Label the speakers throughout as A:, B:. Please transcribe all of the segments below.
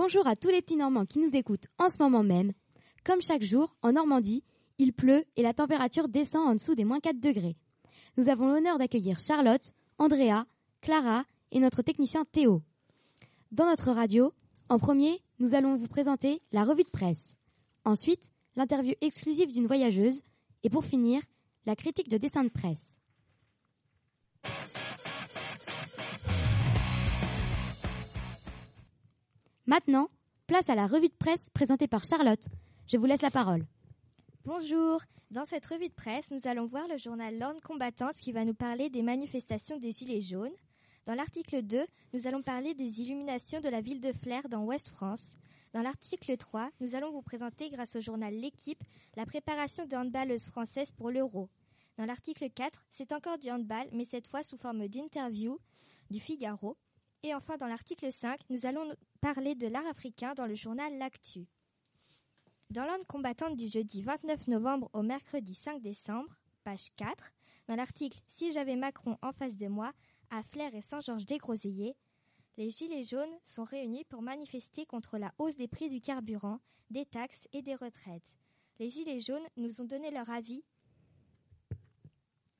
A: Bonjour à tous les petits Normands qui nous écoutent en ce moment même. Comme chaque jour, en Normandie, il pleut et la température descend en dessous des moins 4 degrés. Nous avons l'honneur d'accueillir Charlotte, Andrea, Clara et notre technicien Théo. Dans notre radio, en premier, nous allons vous présenter la revue de presse. Ensuite, l'interview exclusive d'une voyageuse. Et pour finir, la critique de dessin de presse. Maintenant, place à la revue de presse présentée par Charlotte. Je vous laisse la parole.
B: Bonjour. Dans cette revue de presse, nous allons voir le journal L'Orne Combattante qui va nous parler des manifestations des Gilets jaunes. Dans l'article 2, nous allons parler des illuminations de la ville de Flers dans Ouest-France. Dans l'article 3, nous allons vous présenter, grâce au journal L'équipe, la préparation de handballeuses françaises pour l'Euro. Dans l'article 4, c'est encore du handball, mais cette fois sous forme d'interview du Figaro. Et enfin, dans l'article 5, nous allons parler de l'art africain dans le journal L'Actu. Dans l'onde combattante du jeudi 29 novembre au mercredi 5 décembre, page 4, dans l'article Si j'avais Macron en face de moi, à Flers et Saint-Georges-des-Groseilliers, les Gilets jaunes sont réunis pour manifester contre la hausse des prix du carburant, des taxes et des retraites. Les Gilets jaunes nous ont donné leur avis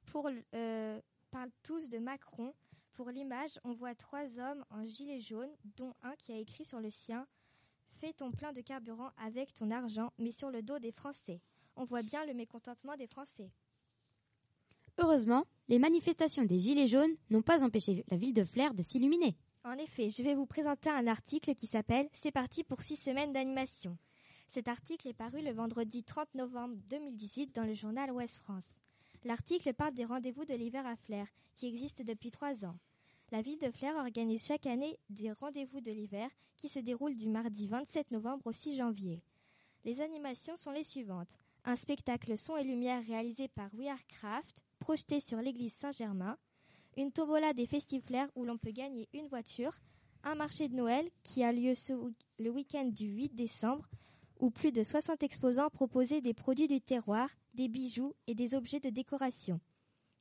B: pour, euh, tous de Macron pour l'image, on voit trois hommes en gilet jaune, dont un qui a écrit sur le sien Fais ton plein de carburant avec ton argent, mais sur le dos des Français. On voit bien le mécontentement des Français.
A: Heureusement, les manifestations des Gilets jaunes n'ont pas empêché la ville de Flers de s'illuminer.
B: En effet, je vais vous présenter un article qui s'appelle C'est parti pour six semaines d'animation. Cet article est paru le vendredi 30 novembre 2018 dans le journal Ouest France. L'article parle des rendez-vous de l'hiver à Flers, qui existent depuis trois ans. La ville de Flers organise chaque année des rendez-vous de l'hiver qui se déroulent du mardi 27 novembre au 6 janvier. Les animations sont les suivantes. Un spectacle son et lumière réalisé par We Craft, projeté sur l'église Saint-Germain, une tombola des festiflères où l'on peut gagner une voiture, un marché de Noël qui a lieu le week-end du 8 décembre où plus de 60 exposants proposaient des produits du terroir, des bijoux et des objets de décoration.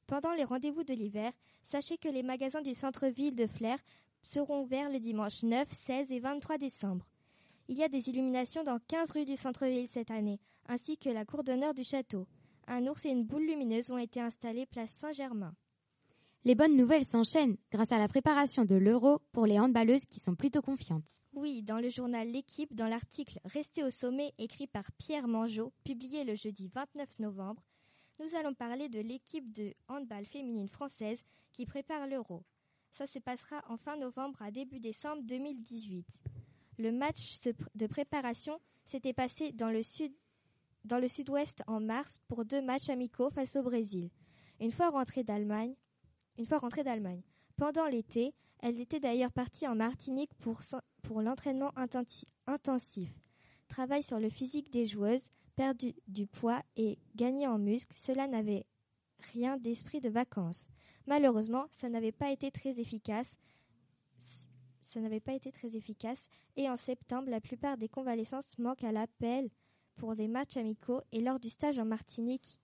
B: Pendant les rendez-vous de l'hiver, sachez que les magasins du centre-ville de Flers seront ouverts le dimanche 9, 16 et 23 décembre. Il y a des illuminations dans 15 rues du centre-ville cette année, ainsi que la cour d'honneur du château. Un ours et une boule lumineuse ont été installés place Saint-Germain.
A: Les bonnes nouvelles s'enchaînent grâce à la préparation de l'euro pour les handballeuses qui sont plutôt confiantes.
B: Oui, dans le journal L'équipe, dans l'article Rester au sommet écrit par Pierre Mangeot, publié le jeudi 29 novembre, nous allons parler de l'équipe de handball féminine française qui prépare l'Euro. Ça se passera en fin novembre à début décembre 2018. Le match de préparation s'était passé dans le sud-ouest en mars pour deux matchs amicaux face au Brésil. Une fois rentrée d'Allemagne. Pendant l'été, elles étaient d'ailleurs parties en Martinique pour l'entraînement intensif. Travail sur le physique des joueuses, perdu du poids et gagné en muscles, cela n'avait rien d'esprit de vacances. Malheureusement, ça n'avait pas été très efficace. Ça n'avait pas été très efficace et en septembre, la plupart des convalescences manquent à l'appel pour des matchs amicaux et lors du stage en Martinique.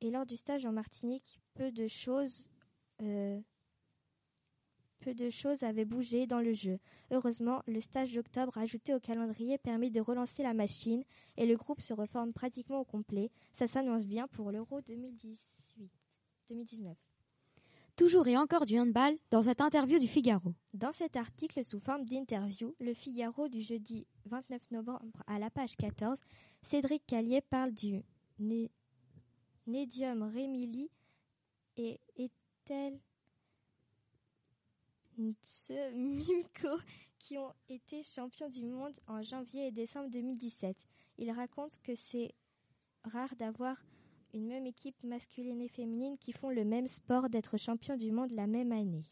B: Et lors du stage en Martinique, peu de choses euh, peu de choses avaient bougé dans le jeu. Heureusement, le stage d'octobre ajouté au calendrier permet de relancer la machine et le groupe se reforme pratiquement au complet. Ça s'annonce bien pour l'Euro 2018. 2019.
A: Toujours et encore du handball dans cette interview du Figaro.
B: Dans cet article sous forme d'interview, le Figaro du jeudi 29 novembre à la page 14, Cédric Callier parle du Nédium Rémili et est-elle Milko qui ont été champions du monde en janvier et décembre 2017. Il raconte que c'est rare d'avoir une même équipe masculine et féminine qui font le même sport d'être champion du monde la même année.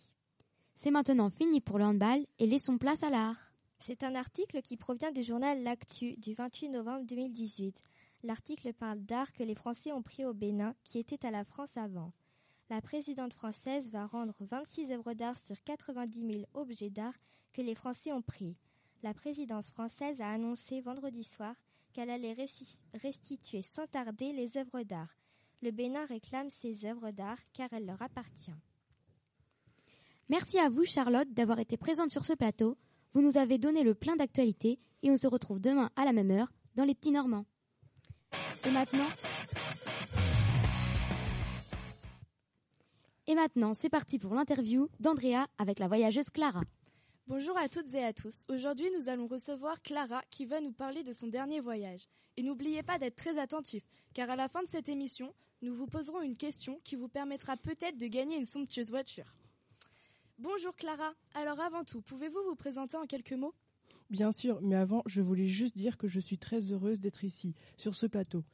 A: C'est maintenant fini pour le handball et laissons place à l'art.
B: C'est un article qui provient du journal L'Actu du 28 novembre 2018. L'article parle d'art que les Français ont pris au Bénin, qui était à la France avant la présidente française va rendre 26 œuvres d'art sur 90 000 objets d'art que les Français ont pris. La présidence française a annoncé vendredi soir qu'elle allait restituer sans tarder les œuvres d'art. Le Bénin réclame ces œuvres d'art car elles leur appartiennent.
A: Merci à vous, Charlotte, d'avoir été présente sur ce plateau. Vous nous avez donné le plein d'actualités et on se retrouve demain à la même heure dans les petits Normands. Et maintenant Et maintenant, c'est parti pour l'interview d'Andrea avec la voyageuse Clara.
C: Bonjour à toutes et à tous. Aujourd'hui, nous allons recevoir Clara qui va nous parler de son dernier voyage. Et n'oubliez pas d'être très attentif, car à la fin de cette émission, nous vous poserons une question qui vous permettra peut-être de gagner une somptueuse voiture. Bonjour Clara. Alors avant tout, pouvez-vous vous présenter en quelques mots?
D: Bien sûr, mais avant, je voulais juste dire que je suis très heureuse d'être ici, sur ce plateau.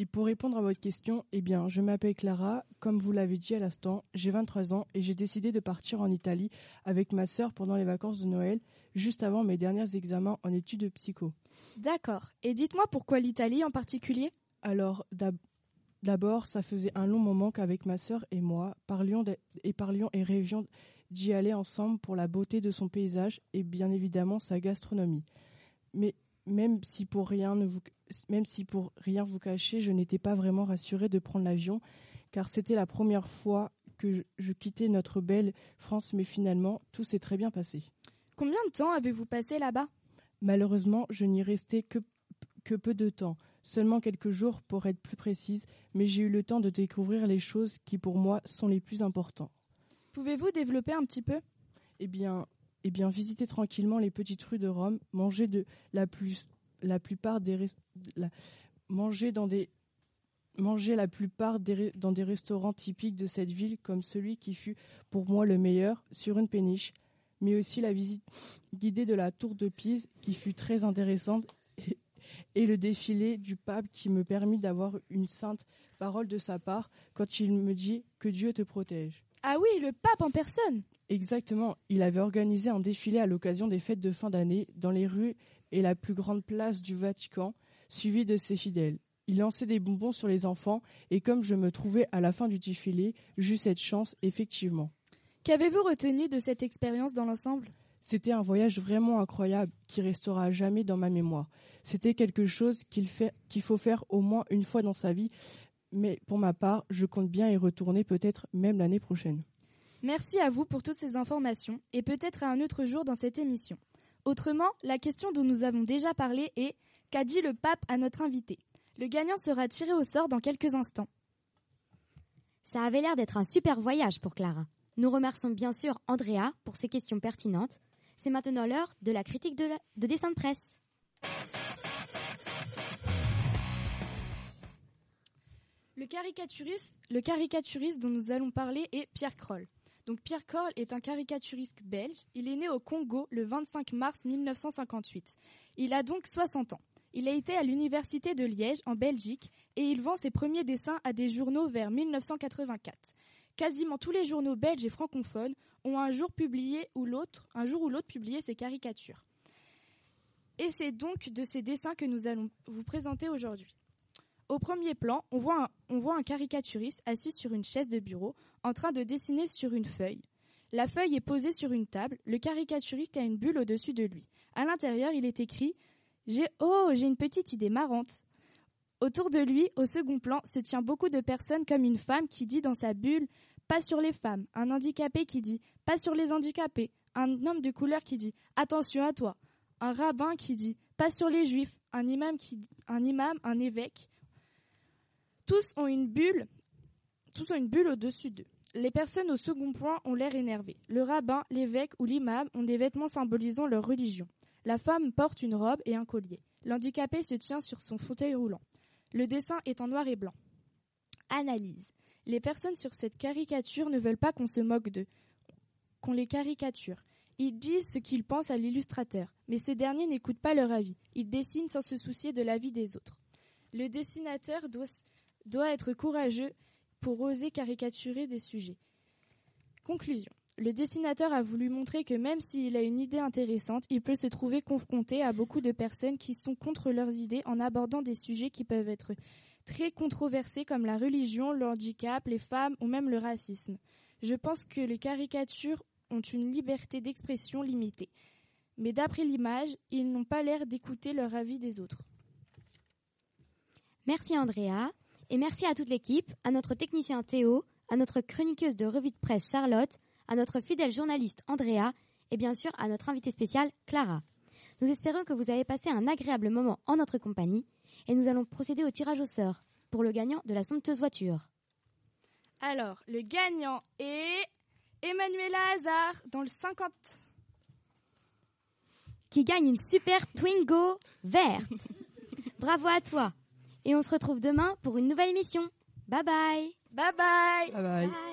D: Et pour répondre à votre question, eh bien, je m'appelle Clara, comme vous l'avez dit à l'instant, j'ai 23 ans et j'ai décidé de partir en Italie avec ma sœur pendant les vacances de Noël, juste avant mes derniers examens en études de psycho.
C: D'accord. Et dites-moi pourquoi l'Italie en particulier?
D: Alors, d'abord, ça faisait un long moment qu'avec ma sœur et moi, parlions et parlions et rêvions d'y aller ensemble pour la beauté de son paysage et bien évidemment sa gastronomie. Mais même si pour rien ne vous, même si pour rien vous cacher, je n'étais pas vraiment rassurée de prendre l'avion, car c'était la première fois que je, quittais notre belle France, mais finalement, tout s'est très bien passé.
C: Combien de temps avez-vous passé là-bas?
D: Malheureusement, je n'y restais que, que peu de temps, seulement quelques jours pour être plus précise, mais j'ai eu le temps de découvrir les choses qui pour moi sont les plus importantes.
C: Pouvez-vous développer un petit peu?
D: Eh bien, eh bien, visiter tranquillement les petites rues de Rome, manger de la plus, la plupart des, manger dans des, manger la plupart des, dans des restaurants typiques de cette ville, comme celui qui fut pour moi le meilleur sur une péniche, mais aussi la visite guidée de la tour de Pise, qui fut très intéressante, et, et le défilé du pape qui me permit d'avoir une sainte parole de sa part quand il me dit que Dieu te protège.
C: Ah oui, le pape en personne.
D: Exactement. Il avait organisé un défilé à l'occasion des fêtes de fin d'année dans les rues et la plus grande place du Vatican, suivi de ses fidèles. Il lançait des bonbons sur les enfants et comme je me trouvais à la fin du défilé, j'eus cette chance, effectivement.
C: Qu'avez-vous retenu de cette expérience dans l'ensemble?
D: C'était un voyage vraiment incroyable qui restera à jamais dans ma mémoire. C'était quelque chose qu'il faut faire au moins une fois dans sa vie mais pour ma part, je compte bien y retourner peut-être même l'année prochaine.
C: Merci à vous pour toutes ces informations et peut-être à un autre jour dans cette émission. Autrement, la question dont nous avons déjà parlé est qu'a dit le pape à notre invité? Le gagnant sera tiré au sort dans quelques instants.
A: Ça avait l'air d'être un super voyage pour Clara. Nous remercions bien sûr Andrea pour ses questions pertinentes. C'est maintenant l'heure de la critique de, de dessin de presse.
C: Le caricaturiste, le caricaturiste dont nous allons parler est Pierre Kroll. Pierre Kroll est un caricaturiste belge. Il est né au Congo le 25 mars 1958. Il a donc 60 ans. Il a été à l'université de Liège en Belgique et il vend ses premiers dessins à des journaux vers 1984. Quasiment tous les journaux belges et francophones ont publié ou l'autre, un jour ou l'autre publié ses caricatures. Et c'est donc de ces dessins que nous allons vous présenter aujourd'hui. Au premier plan, on voit, un, caricaturiste assis sur une chaise de bureau en train de dessiner sur une feuille. La feuille est posée sur une table, le caricaturiste a une bulle au-dessus de lui. À l'intérieur, il est écrit J'ai oh, j'ai une petite idée marrante. Autour de lui, au second plan, se tient beaucoup de personnes comme une femme qui dit dans sa bulle Pas sur les femmes, un handicapé qui dit Pas sur les handicapés, un homme de couleur qui dit Attention à toi, un rabbin qui dit Pas sur les juifs, un imam, qui, un, imam un évêque, tous ont une bulle, au-dessus d'eux. Les personnes au second point ont l'air énervées. Le rabbin, l'évêque ou l'imam ont des vêtements symbolisant leur religion. La femme porte une robe et un collier. L'handicapé se tient sur son fauteuil roulant. Le dessin est en noir et blanc. Analyse. Les personnes sur cette caricature ne veulent pas qu'on se moque d'eux, qu'on les caricature. Ils disent ce qu'ils pensent à l'illustrateur, mais ce dernier n'écoute pas leur avis. Ils dessinent sans se soucier de l'avis des autres. Le dessinateur doit doit être courageux pour oser caricaturer des sujets. Conclusion. Le dessinateur a voulu montrer que même s'il a une idée intéressante, il peut se trouver confronté à beaucoup de personnes qui sont contre leurs idées en abordant des sujets qui peuvent être très controversés comme la religion, le handicap, les femmes ou même le racisme. Je pense que les caricatures ont une liberté d'expression limitée. Mais d'après l'image, ils n'ont pas l'air d'écouter leur avis des autres.
A: Merci Andrea. Et merci à toute l'équipe, à notre technicien Théo, à notre chroniqueuse de revue de presse Charlotte, à notre fidèle journaliste Andrea et bien sûr à notre invitée spéciale, Clara. Nous espérons que vous avez passé un agréable moment en notre compagnie et nous allons procéder au tirage au sort pour le gagnant de la somptueuse voiture.
C: Alors, le gagnant est Emmanuela Hazard dans le 50.
A: Qui gagne une super Twingo verte. Bravo à toi. Et on se retrouve demain pour une nouvelle émission. Bye bye.
C: Bye bye.
D: Bye bye.
B: Bye.